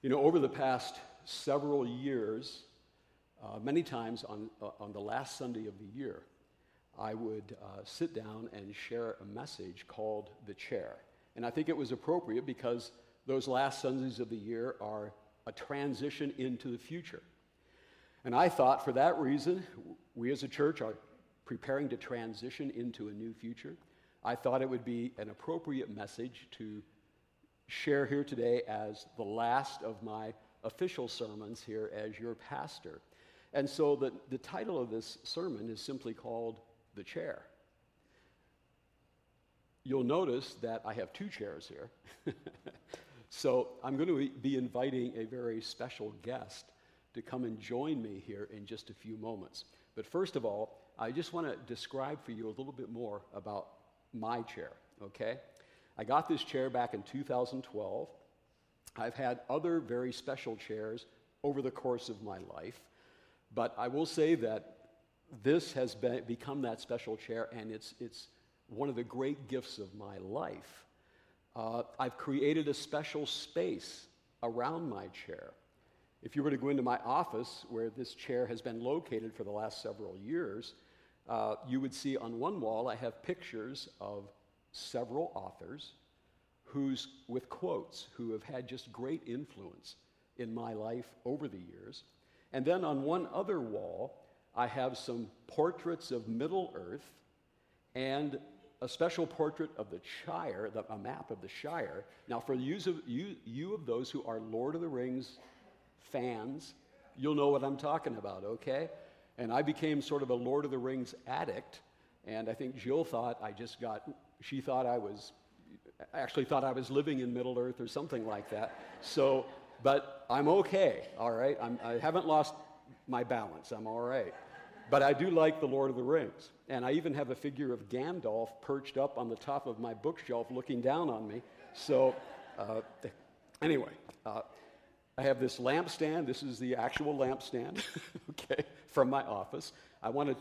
You know, over the past several years, uh, many times on, uh, on the last Sunday of the year, I would uh, sit down and share a message called The Chair. And I think it was appropriate because those last Sundays of the year are a transition into the future. And I thought for that reason, we as a church are preparing to transition into a new future. I thought it would be an appropriate message to share here today as the last of my official sermons here as your pastor. And so the, the title of this sermon is simply called The Chair. You'll notice that I have two chairs here. so I'm going to be inviting a very special guest to come and join me here in just a few moments. But first of all, I just want to describe for you a little bit more about my chair, okay? I got this chair back in 2012. I've had other very special chairs over the course of my life, but I will say that this has been, become that special chair, and it's, it's one of the great gifts of my life. Uh, I've created a special space around my chair. If you were to go into my office, where this chair has been located for the last several years, uh, you would see on one wall I have pictures of several authors who's with quotes who have had just great influence in my life over the years. And then on one other wall, I have some portraits of Middle Earth and a special portrait of the Shire, the, a map of the Shire. Now, for you of, you, you of those who are Lord of the Rings fans, you'll know what I'm talking about, okay? And I became sort of a Lord of the Rings addict, and I think Jill thought I just got, she thought I was, actually thought I was living in Middle Earth or something like that. So, but I'm okay, all right? I'm, I haven't lost my balance, I'm all right. But I do like the Lord of the Rings. And I even have a figure of Gandalf perched up on the top of my bookshelf looking down on me. So, uh, anyway, uh, I have this lampstand. This is the actual lampstand, okay, from my office. I want to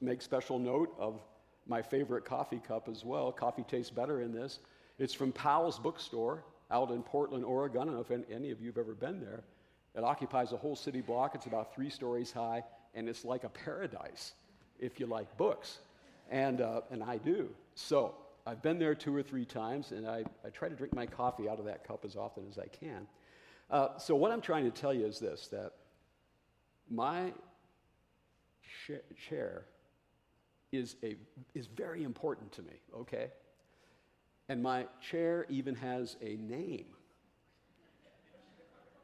make special note of my favorite coffee cup as well. Coffee tastes better in this. It's from Powell's Bookstore out in Portland, Oregon. I don't know if any of you have ever been there. It occupies a whole city block. It's about three stories high, and it's like a paradise if you like books. And, uh, and I do. So I've been there two or three times, and I, I try to drink my coffee out of that cup as often as I can. Uh, so, what I'm trying to tell you is this that my chair is, a, is very important to me, okay? And my chair even has a name.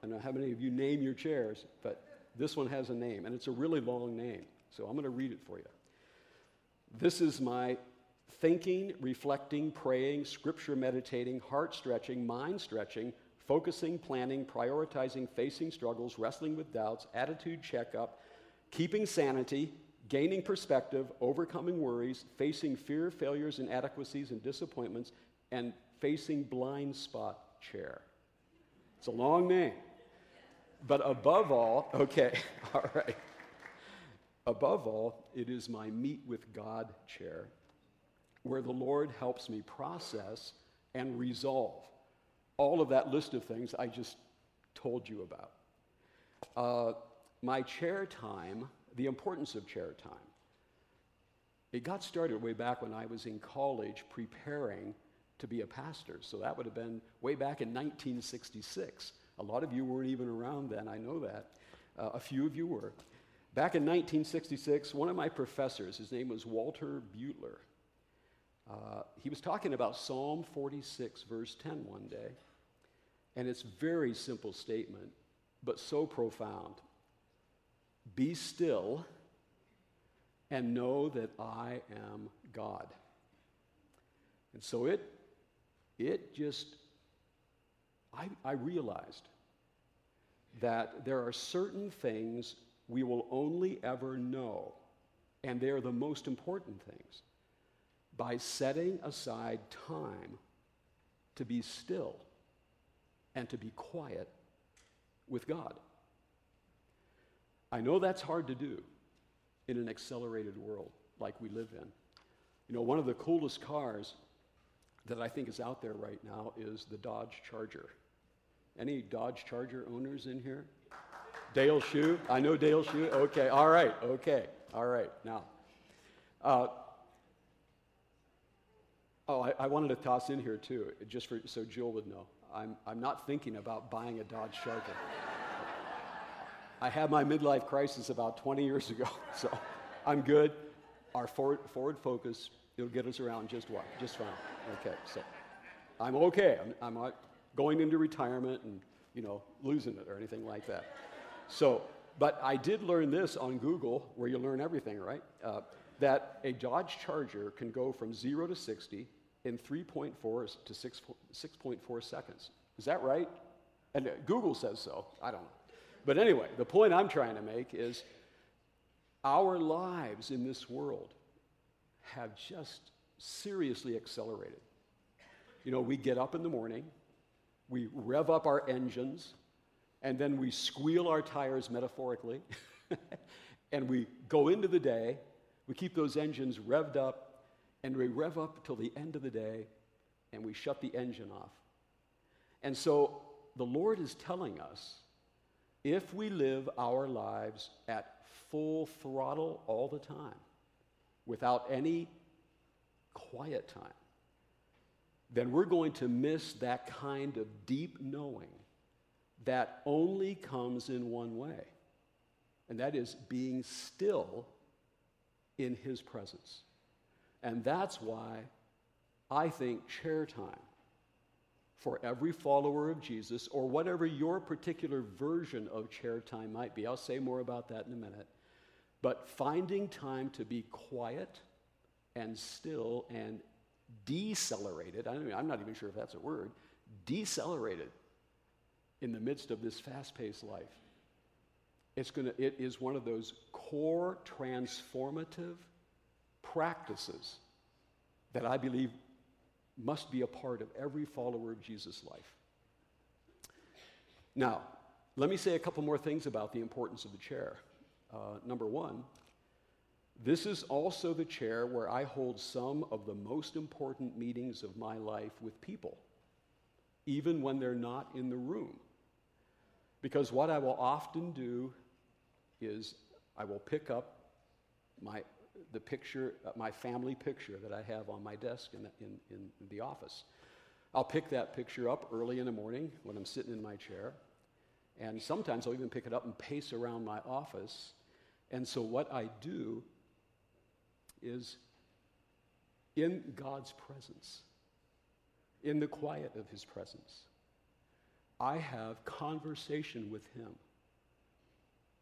I don't know how many of you name your chairs, but this one has a name, and it's a really long name. So I'm going to read it for you. This is my thinking, reflecting, praying, scripture meditating, heart stretching, mind stretching, focusing, planning, prioritizing, facing struggles, wrestling with doubts, attitude checkup, keeping sanity, gaining perspective, overcoming worries, facing fear, failures, inadequacies, and disappointments, and facing blind spot chair. It's a long name. But above all, okay, all right. Above all, it is my meet with God chair where the Lord helps me process and resolve all of that list of things I just told you about. Uh, my chair time, the importance of chair time, it got started way back when I was in college preparing to be a pastor. So that would have been way back in 1966. A lot of you weren't even around then, I know that. Uh, a few of you were. Back in 1966, one of my professors, his name was Walter Butler, uh, he was talking about Psalm 46, verse 10 one day. And it's very simple statement, but so profound. Be still and know that I am God. And so it, it just, I, I realized that there are certain things we will only ever know, and they are the most important things, by setting aside time to be still and to be quiet with God. I know that's hard to do in an accelerated world like we live in. You know, one of the coolest cars that I think is out there right now is the Dodge Charger. Any Dodge Charger owners in here? Dale Shoe? I know Dale Shoe. Okay, all right, okay, all right. Now, uh, oh, I, I, wanted to toss in here too, just for, so Jill would know. I'm, I'm not thinking about buying a Dodge Charger. I had my midlife crisis about 20 years ago, so I'm good. Our Ford, Ford Focus, it'll get us around just what? Just fine. Okay, so I'm okay. I'm, I'm not going into retirement and, you know, losing it or anything like that. So, but I did learn this on Google, where you learn everything, right? Uh, that a Dodge Charger can go from 0 to 60 in 3.4 to 6, 6.4 seconds. Is that right? And uh, Google says so. I don't know. But anyway, the point I'm trying to make is our lives in this world have just seriously accelerated. You know, we get up in the morning, we rev up our engines, and then we squeal our tires metaphorically, and we go into the day. We keep those engines revved up, and we rev up till the end of the day, and we shut the engine off. And so the Lord is telling us if we live our lives at full throttle all the time, without any quiet time, then we're going to miss that kind of deep knowing that only comes in one way, and that is being still in His presence. And that's why I think chair time for every follower of Jesus, or whatever your particular version of chair time might be, I'll say more about that in a minute, but finding time to be quiet and still and decelerated, I mean, I'm not even sure if that's a word, decelerated in the midst of this fast paced life. It's gonna, it is one of those core transformative practices that I believe must be a part of every follower of Jesus' life. Now, let me say a couple more things about the importance of the chair. Uh, number one, this is also the chair where I hold some of the most important meetings of my life with people, even when they're not in the room. Because what I will often do is I will pick up my, the picture, uh, my family picture that I have on my desk in the, in, in the office. I'll pick that picture up early in the morning when I'm sitting in my chair. And sometimes I'll even pick it up and pace around my office. And so what I do is in God's presence, in the quiet of his presence. I have conversation with him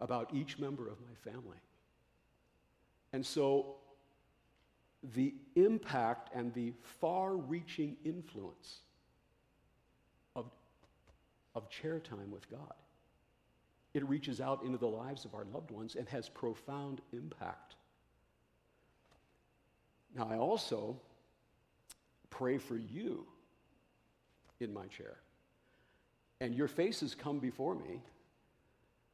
about each member of my family. And so the impact and the far reaching influence of, of chair time with God. It reaches out into the lives of our loved ones and has profound impact. Now, I also pray for you in my chair. And your faces come before me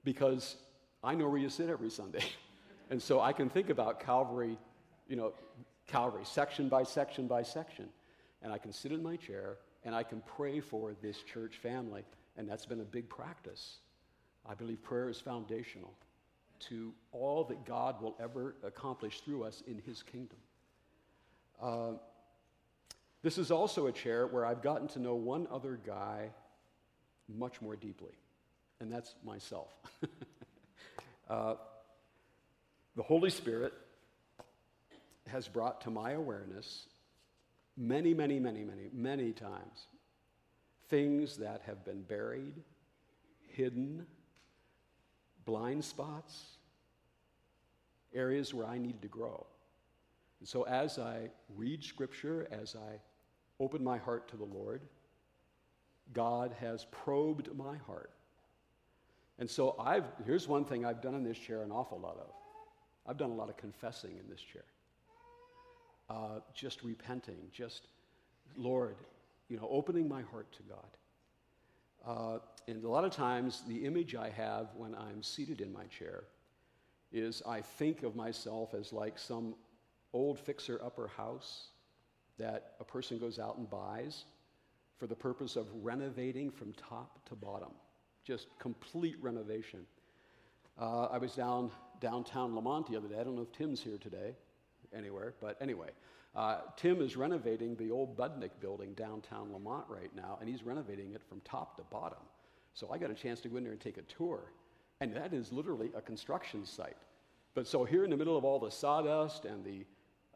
because I know where you sit every Sunday. and so I can think about Calvary, you know, Calvary, section by section by section. And I can sit in my chair and I can pray for this church family. And that's been a big practice. I believe prayer is foundational to all that God will ever accomplish through us in his kingdom. Uh, this is also a chair where I've gotten to know one other guy much more deeply, and that's myself. uh, the Holy Spirit has brought to my awareness many, many, many, many, many times things that have been buried, hidden, blind spots, areas where I needed to grow. And so as I read Scripture, as I open my heart to the Lord, God has probed my heart. And so I've, here's one thing I've done in this chair an awful lot of. I've done a lot of confessing in this chair. Uh, just repenting, just, Lord, you know, opening my heart to God. Uh, and a lot of times, the image I have when I'm seated in my chair is I think of myself as like some old fixer upper house that a person goes out and buys for the purpose of renovating from top to bottom, just complete renovation. Uh, I was down downtown Lamont the other day. I don't know if Tim's here today, anywhere, but anyway, uh, Tim is renovating the old Budnick building downtown Lamont right now, and he's renovating it from top to bottom. So I got a chance to go in there and take a tour, and that is literally a construction site. But so here in the middle of all the sawdust and the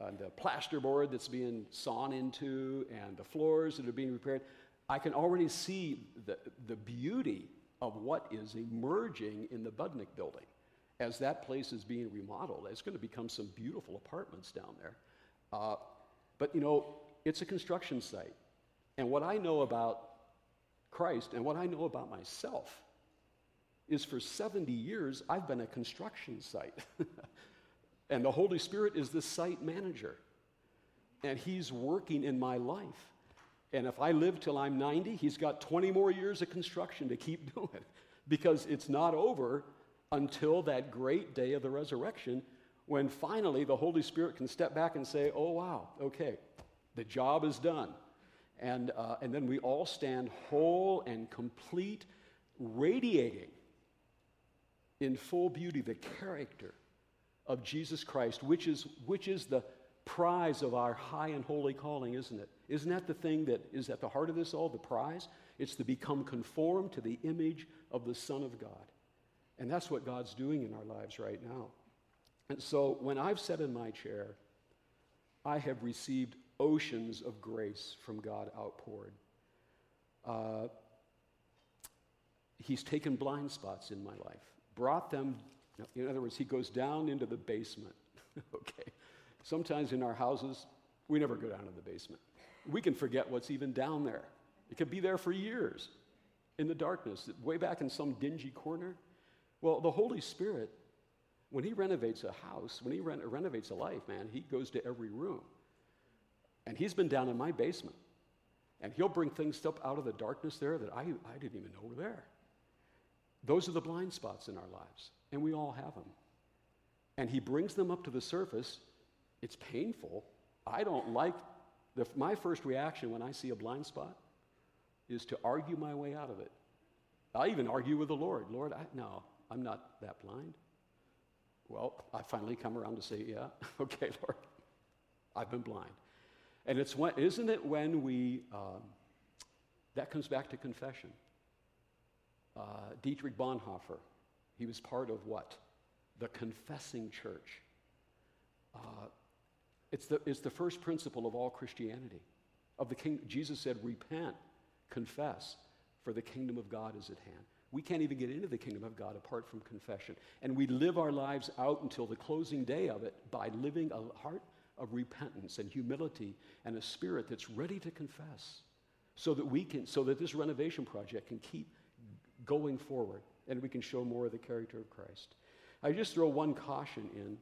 and the plasterboard that's being sawn into and the floors that are being repaired, I can already see the, the beauty of what is emerging in the Budnick building as that place is being remodeled. It's going to become some beautiful apartments down there. Uh, but you know, it's a construction site. And what I know about Christ and what I know about myself is for 70 years, I've been a construction site. and the Holy Spirit is the site manager. And He's working in my life. And if I live till I'm 90, He's got 20 more years of construction to keep doing because it's not over until that great day of the resurrection when finally the Holy Spirit can step back and say, oh, wow, okay, the job is done. And, uh, and then we all stand whole and complete, radiating in full beauty the character of Jesus Christ, which is, which is the prize of our high and holy calling, isn't it? Isn't that the thing that is at the heart of this all, the prize? It's to become conformed to the image of the Son of God. And that's what God's doing in our lives right now. And so when I've sat in my chair, I have received oceans of grace from God outpoured. Uh, he's taken blind spots in my life, brought them, in other words, He goes down into the basement. okay. Sometimes in our houses, we never go down to the basement. We can forget what's even down there. It could be there for years in the darkness, way back in some dingy corner. Well, the Holy Spirit when he renovates a house, when he renovates a life, man, he goes to every room. And he's been down in my basement. And he'll bring things up out of the darkness there that I, I didn't even know were there. Those are the blind spots in our lives, and we all have them. And he brings them up to the surface. It's painful. I don't like the, my first reaction when I see a blind spot is to argue my way out of it. I even argue with the Lord. Lord, I, no, I'm not that blind. Well, I finally come around to say, yeah, okay, Lord, I've been blind. And it's when, isn't it when we, um, that comes back to confession. Uh, Dietrich Bonhoeffer, he was part of what? The confessing church. Uh, it's, the, it's the first principle of all Christianity. Of the king, Jesus said, repent, confess, for the kingdom of God is at hand. We can't even get into the kingdom of God apart from confession. And we live our lives out until the closing day of it by living a heart of repentance and humility and a spirit that's ready to confess so that we can so that this renovation project can keep going forward and we can show more of the character of Christ. I just throw one caution in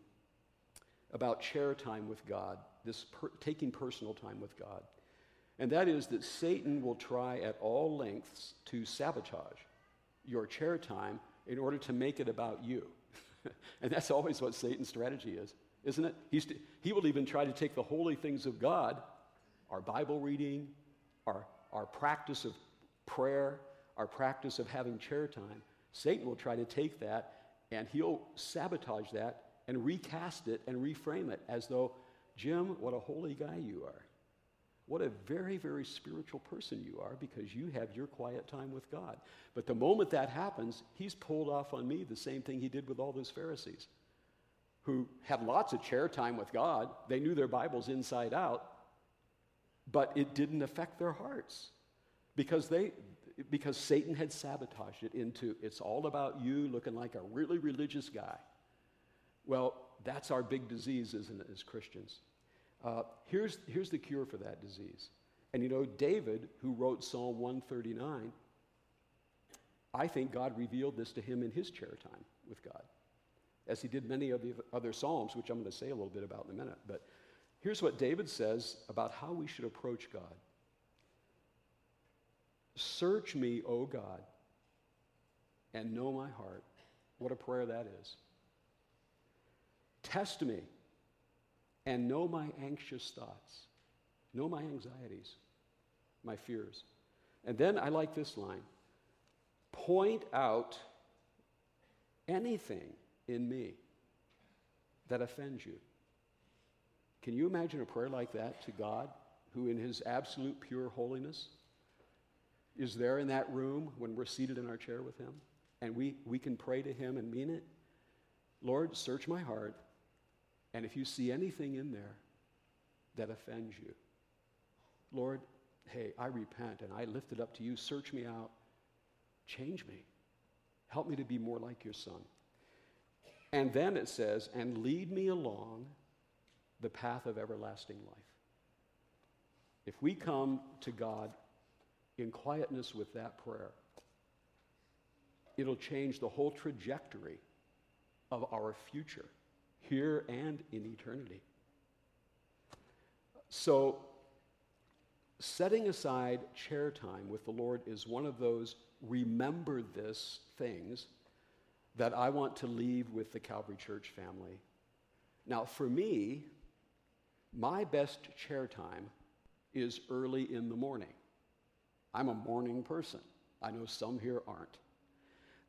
about chair time with God, this per, taking personal time with God. And that is that Satan will try at all lengths to sabotage your chair time in order to make it about you. and that's always what Satan's strategy is, isn't it? He's he will even try to take the holy things of God, our Bible reading, our, our practice of prayer, our practice of having chair time. Satan will try to take that and he'll sabotage that and recast it and reframe it as though, Jim, what a holy guy you are. What a very, very spiritual person you are because you have your quiet time with God. But the moment that happens, he's pulled off on me the same thing he did with all those Pharisees who had lots of chair time with God. They knew their Bibles inside out, but it didn't affect their hearts because they because Satan had sabotaged it into it's all about you looking like a really religious guy. Well, that's our big disease, isn't it, as Christians? Uh, here's, here's the cure for that disease. And you know, David, who wrote Psalm 139, I think God revealed this to him in his chair time with God, as he did many of the other Psalms, which I'm going to say a little bit about in a minute. But here's what David says about how we should approach God Search me, O God, and know my heart. What a prayer that is. Test me and know my anxious thoughts, know my anxieties, my fears. And then I like this line point out anything in me that offends you. Can you imagine a prayer like that to God, who in his absolute pure holiness is there in that room when we're seated in our chair with him? And we, we can pray to him and mean it. Lord, search my heart, and if you see anything in there that offends you, Lord, hey, I repent and I lift it up to you. Search me out. Change me. Help me to be more like your son. And then it says, and lead me along the path of everlasting life. If we come to God in quietness with that prayer, it'll change the whole trajectory of our future, here and in eternity. So, setting aside chair time with the Lord is one of those remember this things that I want to leave with the Calvary Church family. Now, for me, my best chair time is early in the morning. I'm a morning person. I know some here aren't.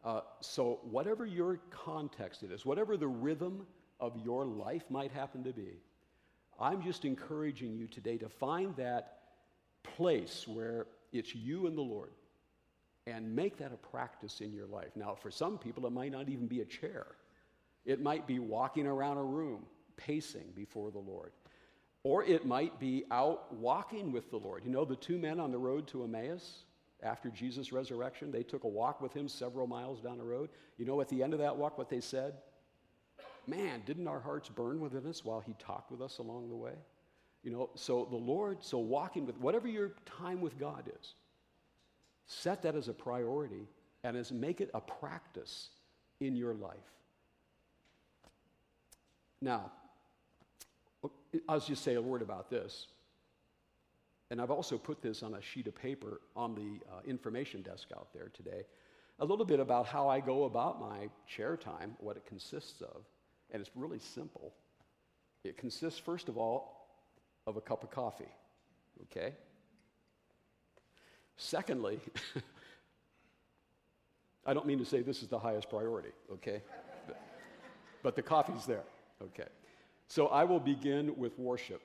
Uh, so, whatever your context it is, whatever the rhythm of your life might happen to be, I'm just encouraging you today to find that place where it's you and the Lord and make that a practice in your life. Now, for some people, it might not even be a chair, it might be walking around a room, pacing before the Lord. Or it might be out walking with the Lord. You know, the two men on the road to Emmaus after Jesus' resurrection, they took a walk with him several miles down the road. You know, at the end of that walk, what they said? Man, didn't our hearts burn within us while he talked with us along the way? You know, so the Lord, so walking with whatever your time with God is, set that as a priority and as make it a practice in your life. Now, I'll just say a word about this. And I've also put this on a sheet of paper on the uh, information desk out there today. A little bit about how I go about my chair time, what it consists of. And it's really simple. It consists, first of all, of a cup of coffee, okay? Secondly, I don't mean to say this is the highest priority, okay? But, but the coffee's there, okay? So I will begin with worship.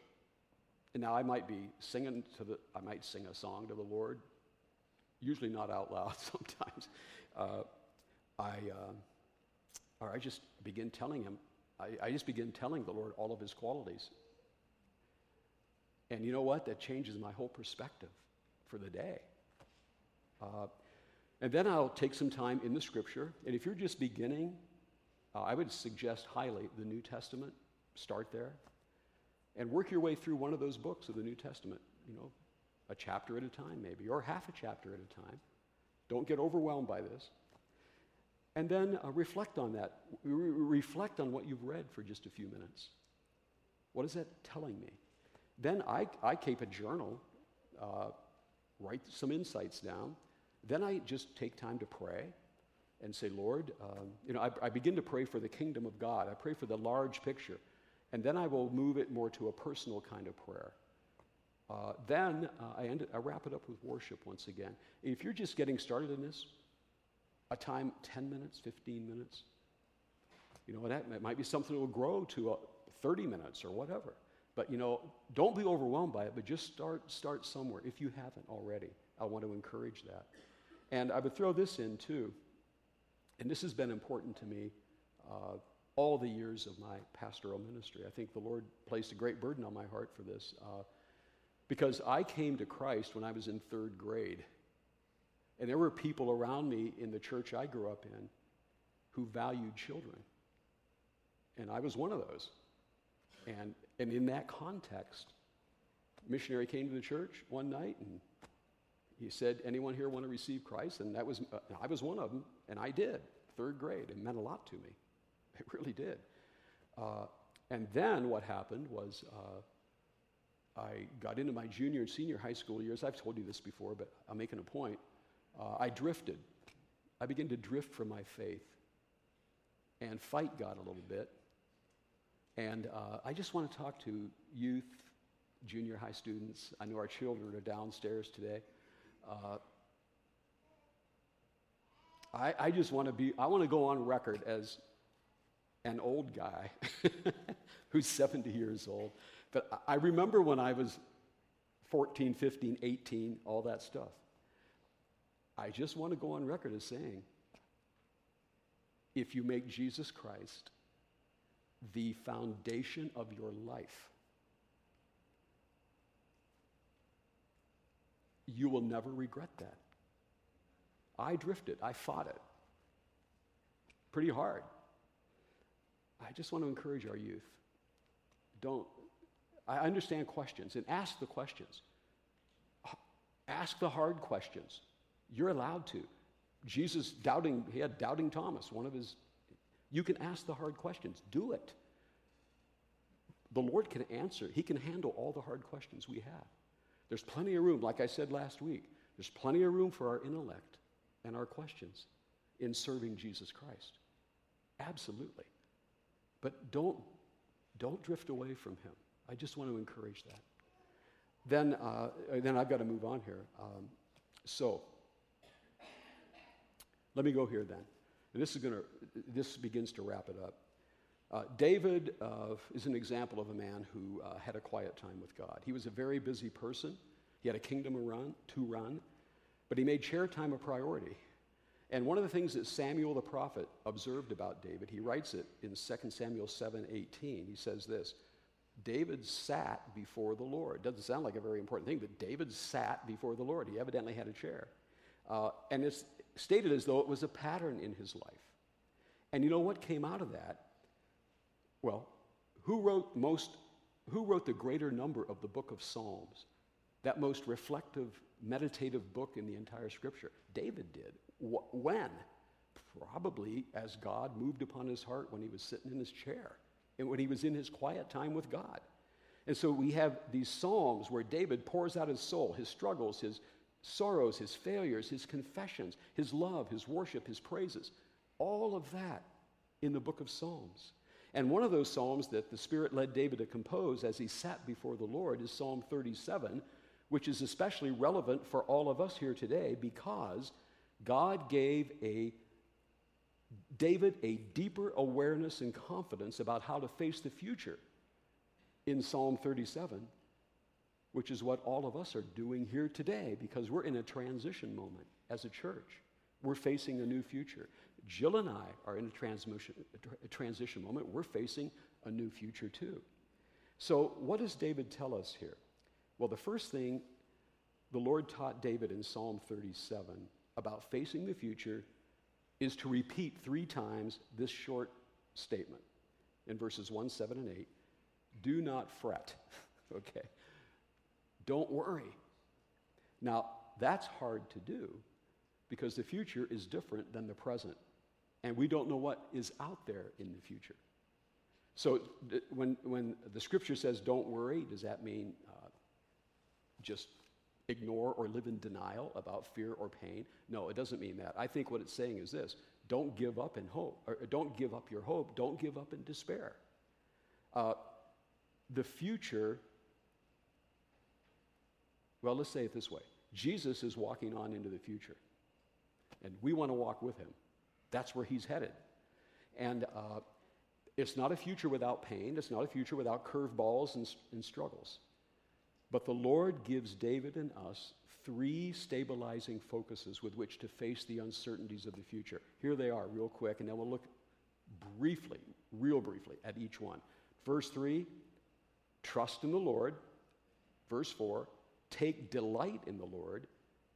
And now I might be singing to the, I might sing a song to the Lord, usually not out loud sometimes. Uh, I, uh, or I just begin telling him, I, I just begin telling the Lord all of his qualities and you know what? That changes my whole perspective for the day. Uh, and then I'll take some time in the scripture. And if you're just beginning, uh, I would suggest highly the New Testament. Start there and work your way through one of those books of the New Testament, you know, a chapter at a time, maybe, or half a chapter at a time. Don't get overwhelmed by this. And then uh, reflect on that. Re- reflect on what you've read for just a few minutes. What is that telling me? Then I, I keep a journal, uh, write some insights down. Then I just take time to pray and say, Lord, um, you know, I, I begin to pray for the kingdom of God. I pray for the large picture. And then I will move it more to a personal kind of prayer. Uh, then uh, I, end, I wrap it up with worship once again. If you're just getting started in this, a time 10 minutes, 15 minutes, you know, that might be something that will grow to uh, 30 minutes or whatever. But you know, don't be overwhelmed by it, but just start start somewhere if you haven't already. I want to encourage that. And I would throw this in too, and this has been important to me uh, all the years of my pastoral ministry. I think the Lord placed a great burden on my heart for this uh, because I came to Christ when I was in third grade. And there were people around me in the church I grew up in who valued children. And I was one of those. And, and in that context, missionary came to the church one night and he said, Anyone here want to receive Christ? And that was, uh, I was one of them, and I did, third grade. It meant a lot to me. It really did. Uh, and then what happened was uh, I got into my junior and senior high school years. I've told you this before, but I'm making a point. Uh, I drifted. I began to drift from my faith and fight God a little bit and uh, I just want to talk to youth, junior high students. I know our children are downstairs today. Uh, I, I just want to be, I want to go on record as an old guy who's 70 years old. But I remember when I was 14, 15, 18, all that stuff. I just want to go on record as saying if you make Jesus Christ the foundation of your life, you will never regret that. I drifted, I fought it pretty hard. I just want to encourage our youth. Don't, I understand questions and ask the questions. Ask the hard questions. You're allowed to. Jesus doubting, he had doubting Thomas, one of his. You can ask the hard questions. Do it. The Lord can answer, He can handle all the hard questions we have. There's plenty of room, like I said last week, there's plenty of room for our intellect and our questions in serving Jesus Christ. Absolutely. But don't, don't drift away from Him. I just want to encourage that. Then, uh, then I've got to move on here. Um, so, let me go here then. And this is going to, this begins to wrap it up. Uh, David uh, is an example of a man who uh, had a quiet time with God. He was a very busy person. He had a kingdom to run, to run, but he made chair time a priority. And one of the things that Samuel the prophet observed about David, he writes it in 2 Samuel 7 18. He says this David sat before the Lord. Doesn't sound like a very important thing, but David sat before the Lord. He evidently had a chair. Uh, and it's stated as though it was a pattern in his life. And you know what came out of that? Well, who wrote most, who wrote the greater number of the book of Psalms? That most reflective, meditative book in the entire scripture? David did. Wh- when? Probably as God moved upon his heart when he was sitting in his chair and when he was in his quiet time with God. And so we have these Psalms where David pours out his soul, his struggles, his sorrows, his failures, his confessions, his love, his worship, his praises. All of that in the book of Psalms. And one of those Psalms that the Spirit led David to compose as he sat before the Lord is Psalm 37, which is especially relevant for all of us here today because God gave a David a deeper awareness and confidence about how to face the future in Psalm 37, which is what all of us are doing here today because we're in a transition moment as a church. We're facing a new future. Jill and I are in a, a transition moment. We're facing a new future too. So, what does David tell us here? Well, the first thing the Lord taught David in Psalm 37 about facing the future is to repeat three times this short statement in verses 1, 7, and 8. Do not fret, okay? Don't worry. Now, that's hard to do because the future is different than the present, and we don't know what is out there in the future. So, when, when the scripture says don't worry, does that mean uh, just ignore or live in denial about fear or pain. No, it doesn't mean that. I think what it's saying is this don't give up in hope, or don't give up your hope, don't give up in despair. Uh, the future, well, let's say it this way Jesus is walking on into the future, and we want to walk with him. That's where he's headed. And uh, it's not a future without pain, it's not a future without curveballs and, and struggles. But the Lord gives David and us three stabilizing focuses with which to face the uncertainties of the future. Here they are, real quick, and then we'll look briefly, real briefly, at each one. Verse 3, trust in the Lord. Verse 4, take delight in the Lord.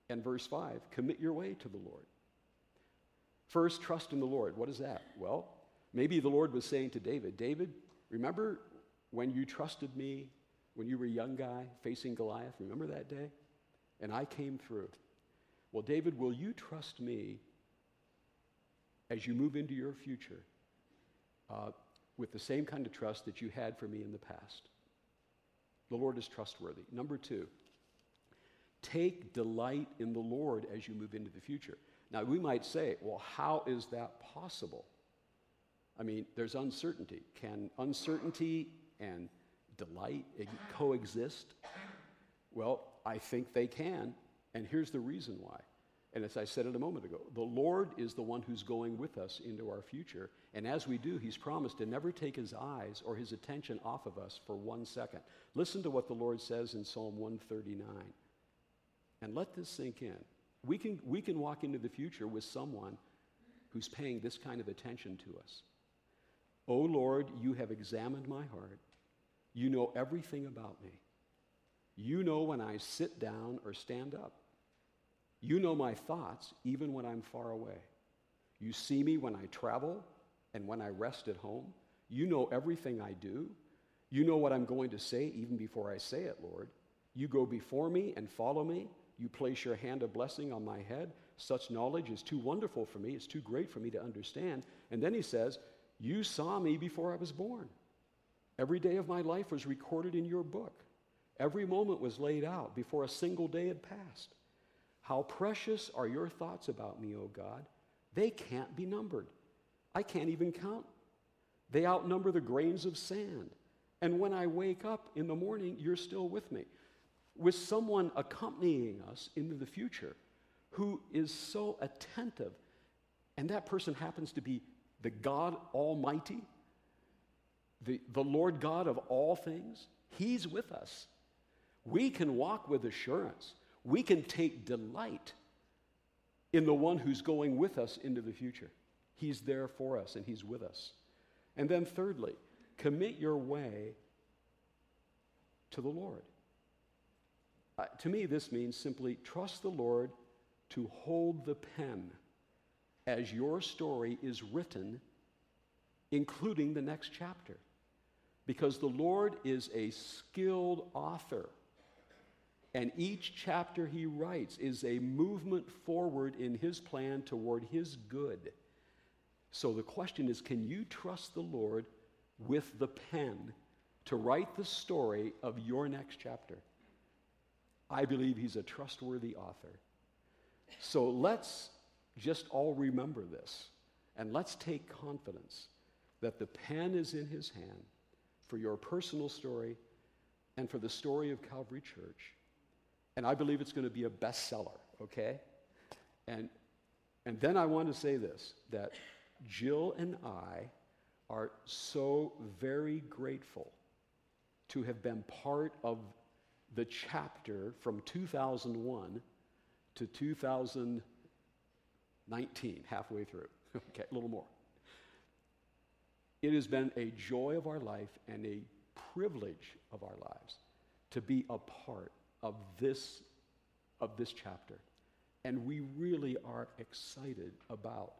And verse 5, commit your way to the Lord. First, trust in the Lord. What is that? Well, maybe the Lord was saying to David, David, remember when you trusted me when you were a young guy facing Goliath? Remember that day? And I came through. Well, David, will you trust me as you move into your future uh, with the same kind of trust that you had for me in the past? The Lord is trustworthy. Number two, take delight in the Lord as you move into the future. Now, we might say, well, how is that possible? I mean, there's uncertainty. Can uncertainty and delight coexist? Well, I think they can, and here's the reason why. And as I said it a moment ago, the Lord is the one who's going with us into our future. And as we do, He's promised to never take His eyes or His attention off of us for one second. Listen to what the Lord says in Psalm 139. And let this sink in. We can, we can walk into the future with someone who's paying this kind of attention to us. O oh Lord, you have examined my heart. You know everything about me. You know when I sit down or stand up. You know my thoughts even when I'm far away. You see me when I travel and when I rest at home. You know everything I do. You know what I'm going to say even before I say it, Lord. You go before me and follow me. You place your hand of blessing on my head. Such knowledge is too wonderful for me. It's too great for me to understand. And then he says, You saw me before I was born. Every day of my life was recorded in your book. Every moment was laid out before a single day had passed. How precious are your thoughts about me, O God? They can't be numbered. I can't even count. They outnumber the grains of sand. And when I wake up in the morning, you're still with me. With someone accompanying us into the future who is so attentive, and that person happens to be the God Almighty, the, the Lord God of all things, He's with us. We can walk with assurance we can take delight in the one who's going with us into the future. He's there for us and He's with us. And then, thirdly, commit your way to the Lord. Uh, to me, this means simply trust the Lord to hold the pen as your story is written, including the next chapter. Because the Lord is a skilled author and each chapter he writes is a movement forward in his plan toward his good. So the question is can you trust the Lord with the pen to write the story of your next chapter? I believe he's a trustworthy author. So let's just all remember this and let's take confidence that the pen is in his hand for your personal story and for the story of Calvary Church and I believe it's going to be a bestseller, okay? And, and then I want to say this that Jill and I are so very grateful to have been part of the chapter from 2001 to 2019, halfway through. okay, a little more. It has been a joy of our life and a privilege of our lives to be a part of this, of this chapter. And we really are excited about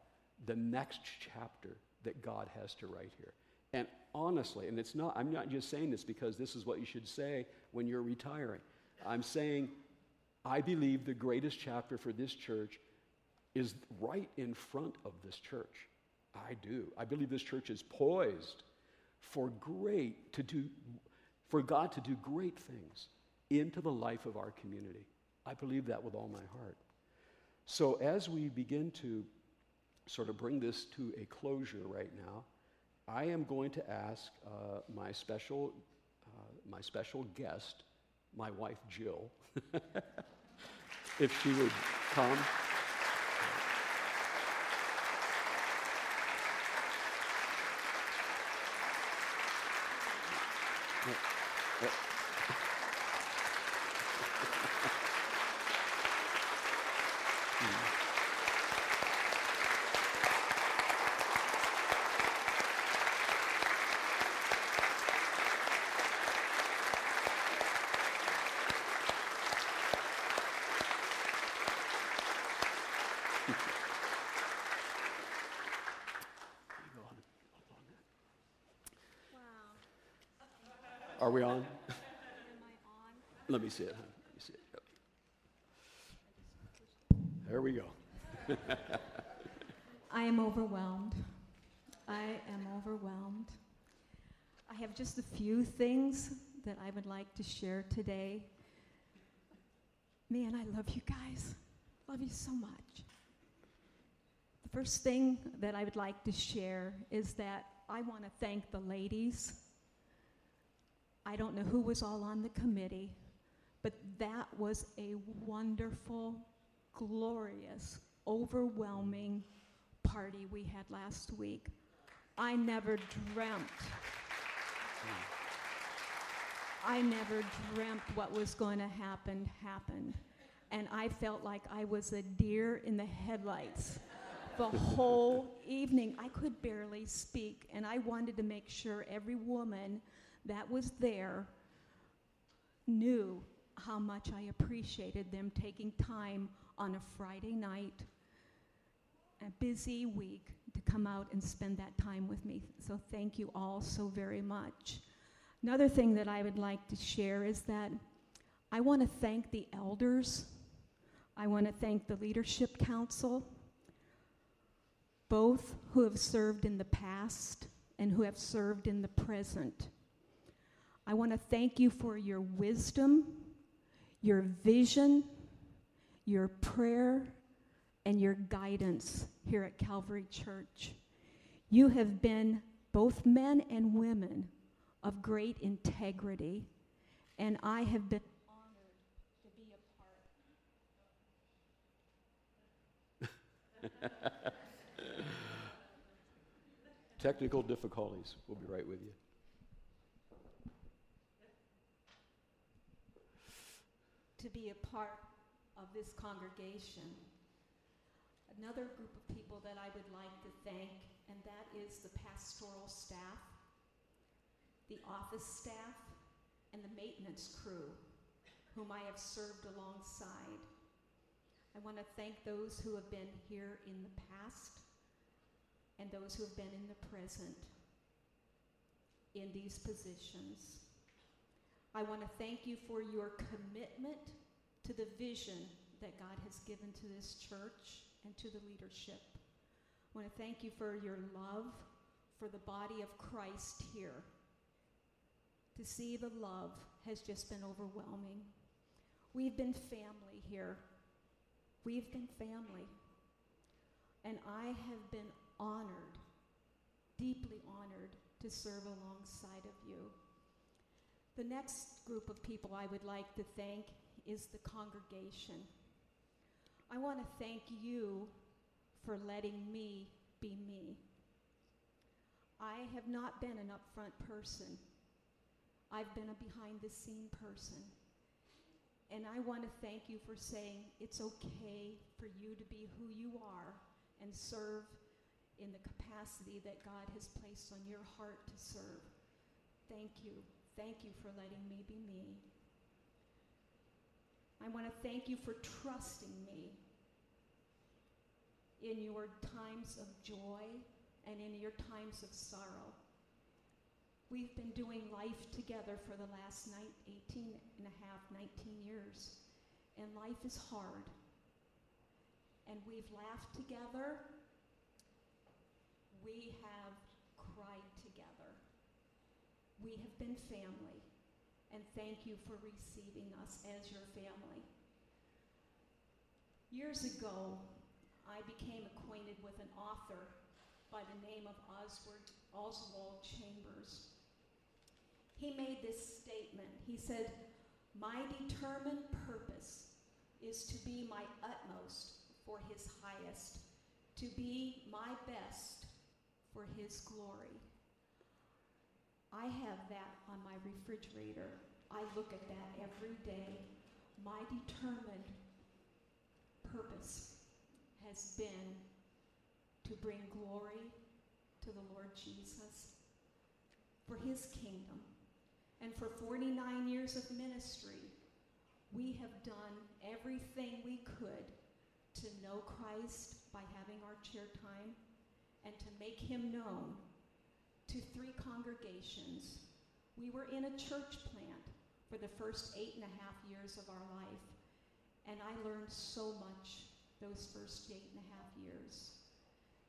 the next chapter that God has to write here. And honestly, and it's not, I'm not just saying this because this is what you should say when you're retiring. I'm saying, I believe the greatest chapter for this church is right in front of this church. I do. I believe this church is poised for great to do, for God to do great things into the life of our community. I believe that with all my heart. So, as we begin to sort of bring this to a closure right now, I am going to ask uh, my, special, my special guest, my wife Jill, if she would come. Are we on? Let me see it. Let me see it. There we go. I am overwhelmed. I am overwhelmed. I have just a few things that I would like to share today. Man, I love you guys. Love you so much. The first thing that I would like to share is that I want to thank the ladies I don't know who was all on the committee, but that was a wonderful, glorious, overwhelming party we had last week. I never dreamt. I never dreamt what was going to happen happened. And I felt like I was a deer in the headlights the whole evening. I could barely speak, and I wanted to make sure every woman that was there knew how much I appreciated them taking time on a Friday night, a busy week, to come out and spend that time with me. So thank you all so very much. Another thing that I would like to share is that I want to thank the elders. I want to thank the Leadership Council, both who have served in the past and who have served in the present. I want to thank you for your wisdom, your vision, your prayer, and your guidance here at Calvary Church. You have been both men and women of great integrity, and I have been honored to be a part. Technical difficulties. We'll be right with you. To be a part of this congregation. Another group of people that I would like to thank, and that is the pastoral staff, the office staff, and the maintenance crew, whom I have served alongside. I want to thank those who have been here in the past and those who have been in the present in these positions. I want to thank you for your commitment to the vision that God has given to this church and to the leadership. I want to thank you for your love for the body of Christ here. To see the love has just been overwhelming. We've been family here. We've been family. And I have been honored, deeply honored, to serve alongside of you. The next group of people I would like to thank is the congregation. I want to thank you for letting me be me. I have not been an upfront person. I've been a behind the scene person. And I want to thank you for saying it's okay for you to be who you are and serve in the capacity that God has placed on your heart to serve. Thank you. Thank you for letting me be me. I want to thank you for trusting me in your times of joy and in your times of sorrow. We've been doing life together for the last 18 and a half, 19 years, and life is hard. And we've laughed together. We have cried. We have been family and thank you for receiving us as your family. Years ago, I became acquainted with an author by the name of Oswald, Oswald Chambers. He made this statement. He said, My determined purpose is to be my utmost for his highest, to be my best for his glory. I have that on my refrigerator. I look at that every day. My determined purpose has been to bring glory to the Lord Jesus for his kingdom. And for 49 years of ministry, we have done everything we could to know Christ by having our chair time and to make him known to three congregations. We were in a church plant for the first eight and a half years of our life, and I learned so much those first eight and a half years.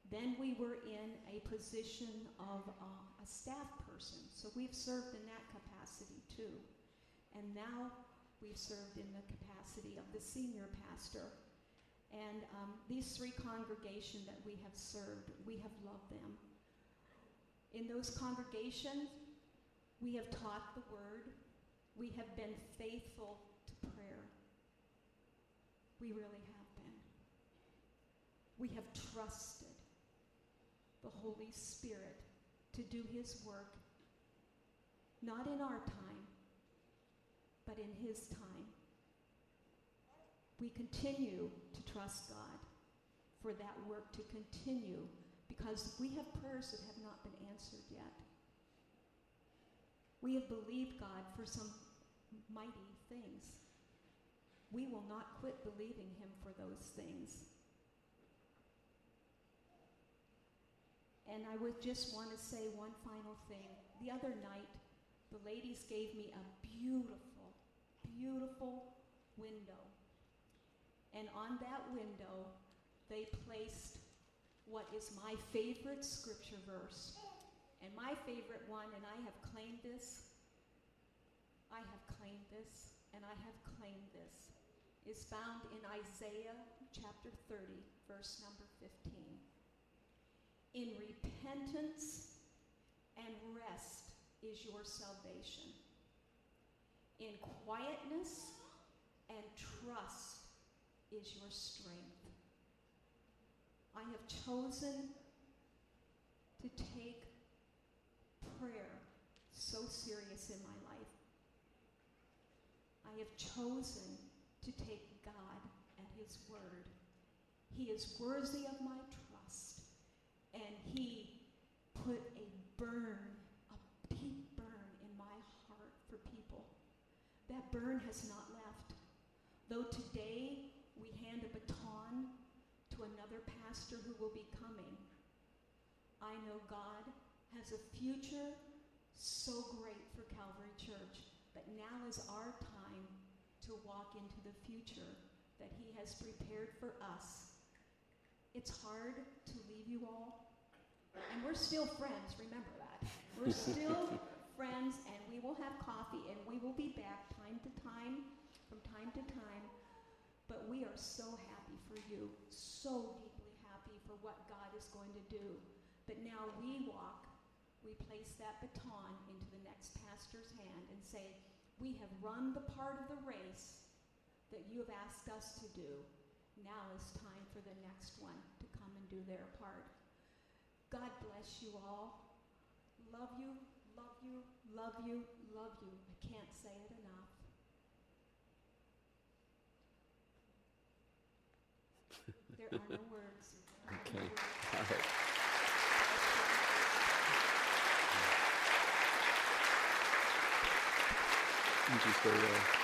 Then we were in a position of uh, a staff person, so we've served in that capacity too. And now we've served in the capacity of the senior pastor. And um, these three congregations that we have served, we have loved them. In those congregations, we have taught the word. We have been faithful to prayer. We really have been. We have trusted the Holy Spirit to do His work, not in our time, but in His time. We continue to trust God for that work to continue because we have prayers that have not been answered yet. We have believed God for some mighty things. We will not quit believing Him for those things. And I would just want to say one final thing. The other night, the ladies gave me a beautiful, beautiful window. And on that window, they placed what is my favorite scripture verse. And my favorite one, and I have claimed this, I have claimed this, and I have claimed this, is found in Isaiah chapter 30, verse number 15 in repentance and rest is your salvation. In quietness and trust is your strength. I have chosen to take prayer so serious in my life. I have chosen to take God at His word. He is worthy of my trust and he put a burn, a deep burn in my heart for people. That burn has not left. Though today we hand a baton to another pastor who will be coming, I know God has a future so great for Calvary Church But now is our time to walk into the future that He has prepared for us it's hard to leave you all. And we're still friends, remember that. We're still friends, and we will have coffee, and we will be back time to time, from time to time. But we are so happy for you, so deeply happy for what God is going to do. But now we walk, we place that baton into the next pastor's hand and say, We have run the part of the race that you have asked us to do. Now is time for the next one to come and do their part. God bless you all. Love you, love you, love you, love you. I can't say it enough. There are no words. Okay. No words. All right. You just stay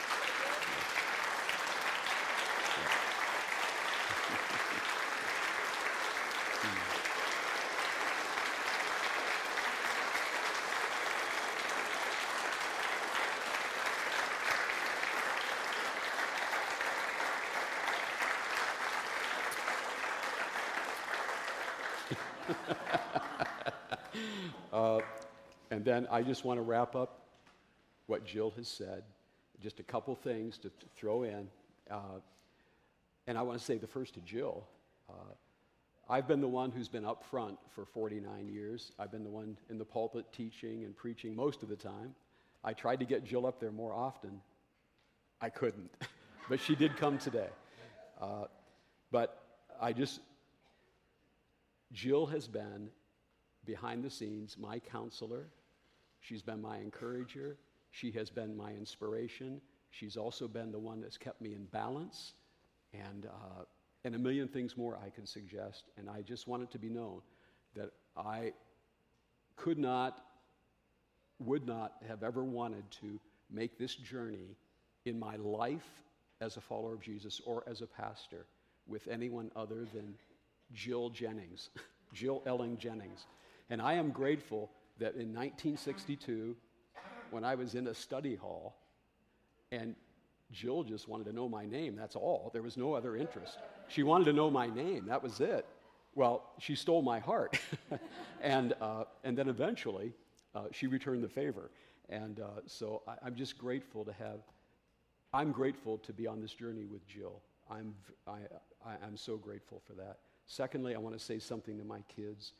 I just want to wrap up what Jill has said. Just a couple things to, to throw in. Uh, and I want to say the first to Jill. Uh, I've been the one who's been up front for 49 years. I've been the one in the pulpit teaching and preaching most of the time. I tried to get Jill up there more often. I couldn't, but she did come today. Uh, but I just Jill has been behind the scenes my counselor. She's been my encourager. She has been my inspiration. She's also been the one that's kept me in balance and, uh, and a million things more I could suggest. And I just want it to be known that I could not, would not have ever wanted to make this journey in my life as a follower of Jesus or as a pastor with anyone other than Jill Jennings, Jill Elling Jennings. And I am grateful that in 1962, when I was in a study hall, and Jill just wanted to know my name, that's all. There was no other interest. She wanted to know my name, that was it. Well, she stole my heart. and, uh, and then eventually, uh, she returned the favor. And uh, so I, am just grateful to have, I'm grateful to be on this journey with Jill. I'm, I, I, I'm so grateful for that. Secondly, I want to say something to my kids.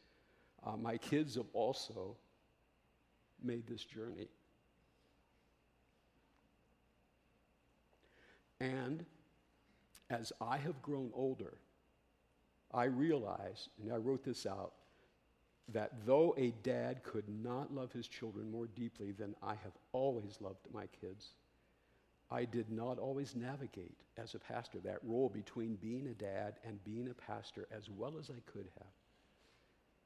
Uh, my kids have also made this journey. And as I have grown older, I realize, and I wrote this out, that though a dad could not love his children more deeply than I have always loved my kids, I did not always navigate as a pastor that role between being a dad and being a pastor as well as I could have.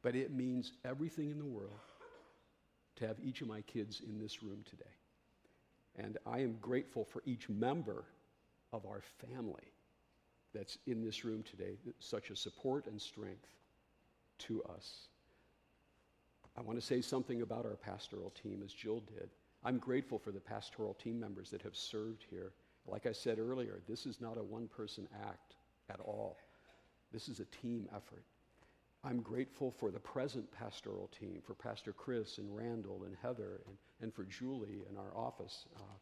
But it means everything in the world to have each of my kids in this room today. And I am grateful for each member of our family that's in this room today, such a support and strength to us. I want to say something about our pastoral team, as Jill did. I'm grateful for the pastoral team members that have served here. Like I said earlier, this is not a one person act at all, this is a team effort. I'm grateful for the present pastoral team, for Pastor Chris and Randall and Heather, and, and for Julie in our office. Uh,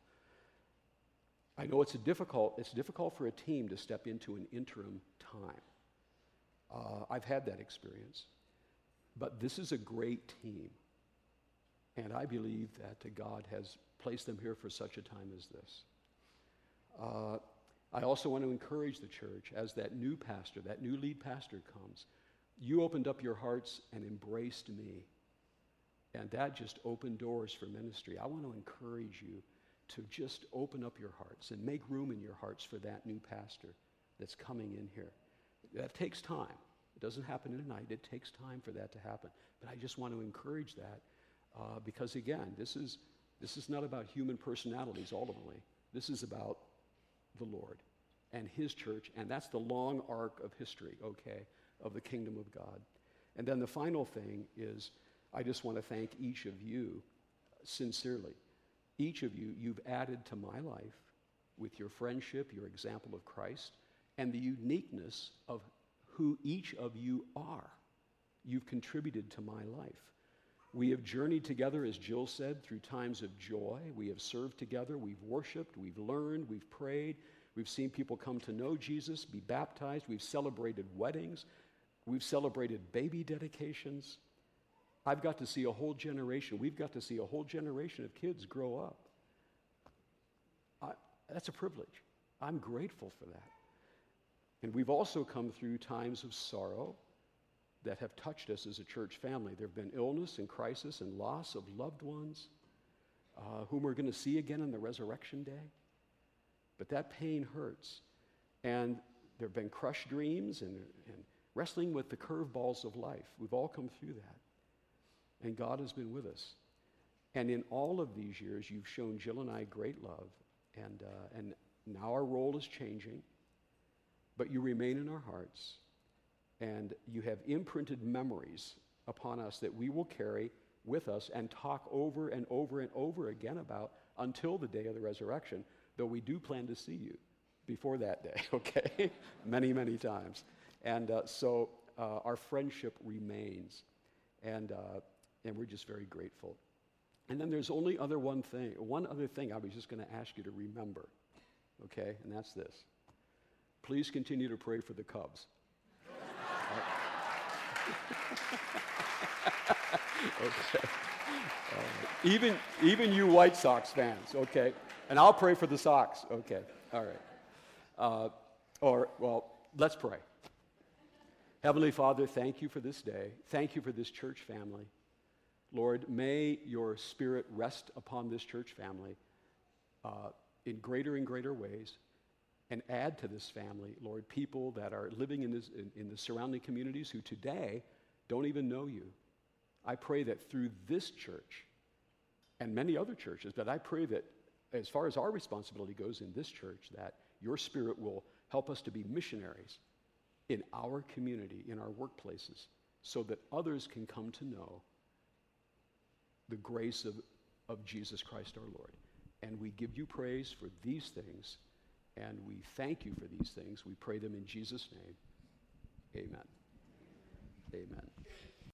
I know it's, a difficult, it's difficult for a team to step into an interim time. Uh, I've had that experience. But this is a great team. And I believe that God has placed them here for such a time as this. Uh, I also want to encourage the church as that new pastor, that new lead pastor comes. You opened up your hearts and embraced me. And that just opened doors for ministry. I want to encourage you to just open up your hearts and make room in your hearts for that new pastor that's coming in here. That takes time. It doesn't happen in a night. It takes time for that to happen. But I just want to encourage that uh, because, again, this is, this is not about human personalities ultimately. This is about the Lord and His church, and that's the long arc of history, okay, of the kingdom of God. And then the final thing is I just want to thank each of you sincerely. Each of you, you've added to my life with your friendship, your example of Christ, and the uniqueness of who each of you are. You've contributed to my life. We have journeyed together, as Jill said, through times of joy. We have served together. We've worshiped. We've learned. We've prayed. We've seen people come to know Jesus, be baptized. We've celebrated weddings. We've celebrated baby dedications. I've got to see a whole generation. We've got to see a whole generation of kids grow up. I, that's a privilege. I'm grateful for that. And we've also come through times of sorrow that have touched us as a church family. There have been illness and crisis and loss of loved ones uh, whom we're going to see again on the resurrection day. But that pain hurts. And there have been crushed dreams and, and wrestling with the curveballs of life. We've all come through that. And God has been with us. And in all of these years, you've shown Jill and I great love. And, uh, and now our role is changing but you remain in our hearts, and you have imprinted memories upon us that we will carry with us and talk over and over and over again about until the day of the resurrection, though we do plan to see you before that day, okay? many, many times. And uh, so uh, our friendship remains, and, uh, and we're just very grateful. And then there's only other one thing, one other thing I was just going to ask you to remember, okay? And that's this. Please continue to pray for the Cubs. okay. Even, even you White Sox fans, okay? And I'll pray for the Sox, okay? All right. Uh, or, well, let's pray. Heavenly Father, thank you for this day. Thank you for this church family. Lord, may your spirit rest upon this church family uh, in greater and greater ways and add to this family, Lord, people that are living in, this, in, in the surrounding communities who today don't even know you. I pray that through this church and many other churches, but I pray that as far as our responsibility goes in this church, that your spirit will help us to be missionaries in our community, in our workplaces, so that others can come to know the grace of, of Jesus Christ our Lord. And we give you praise for these things and we thank you for these things. We pray them in Jesus' name. Amen. Amen.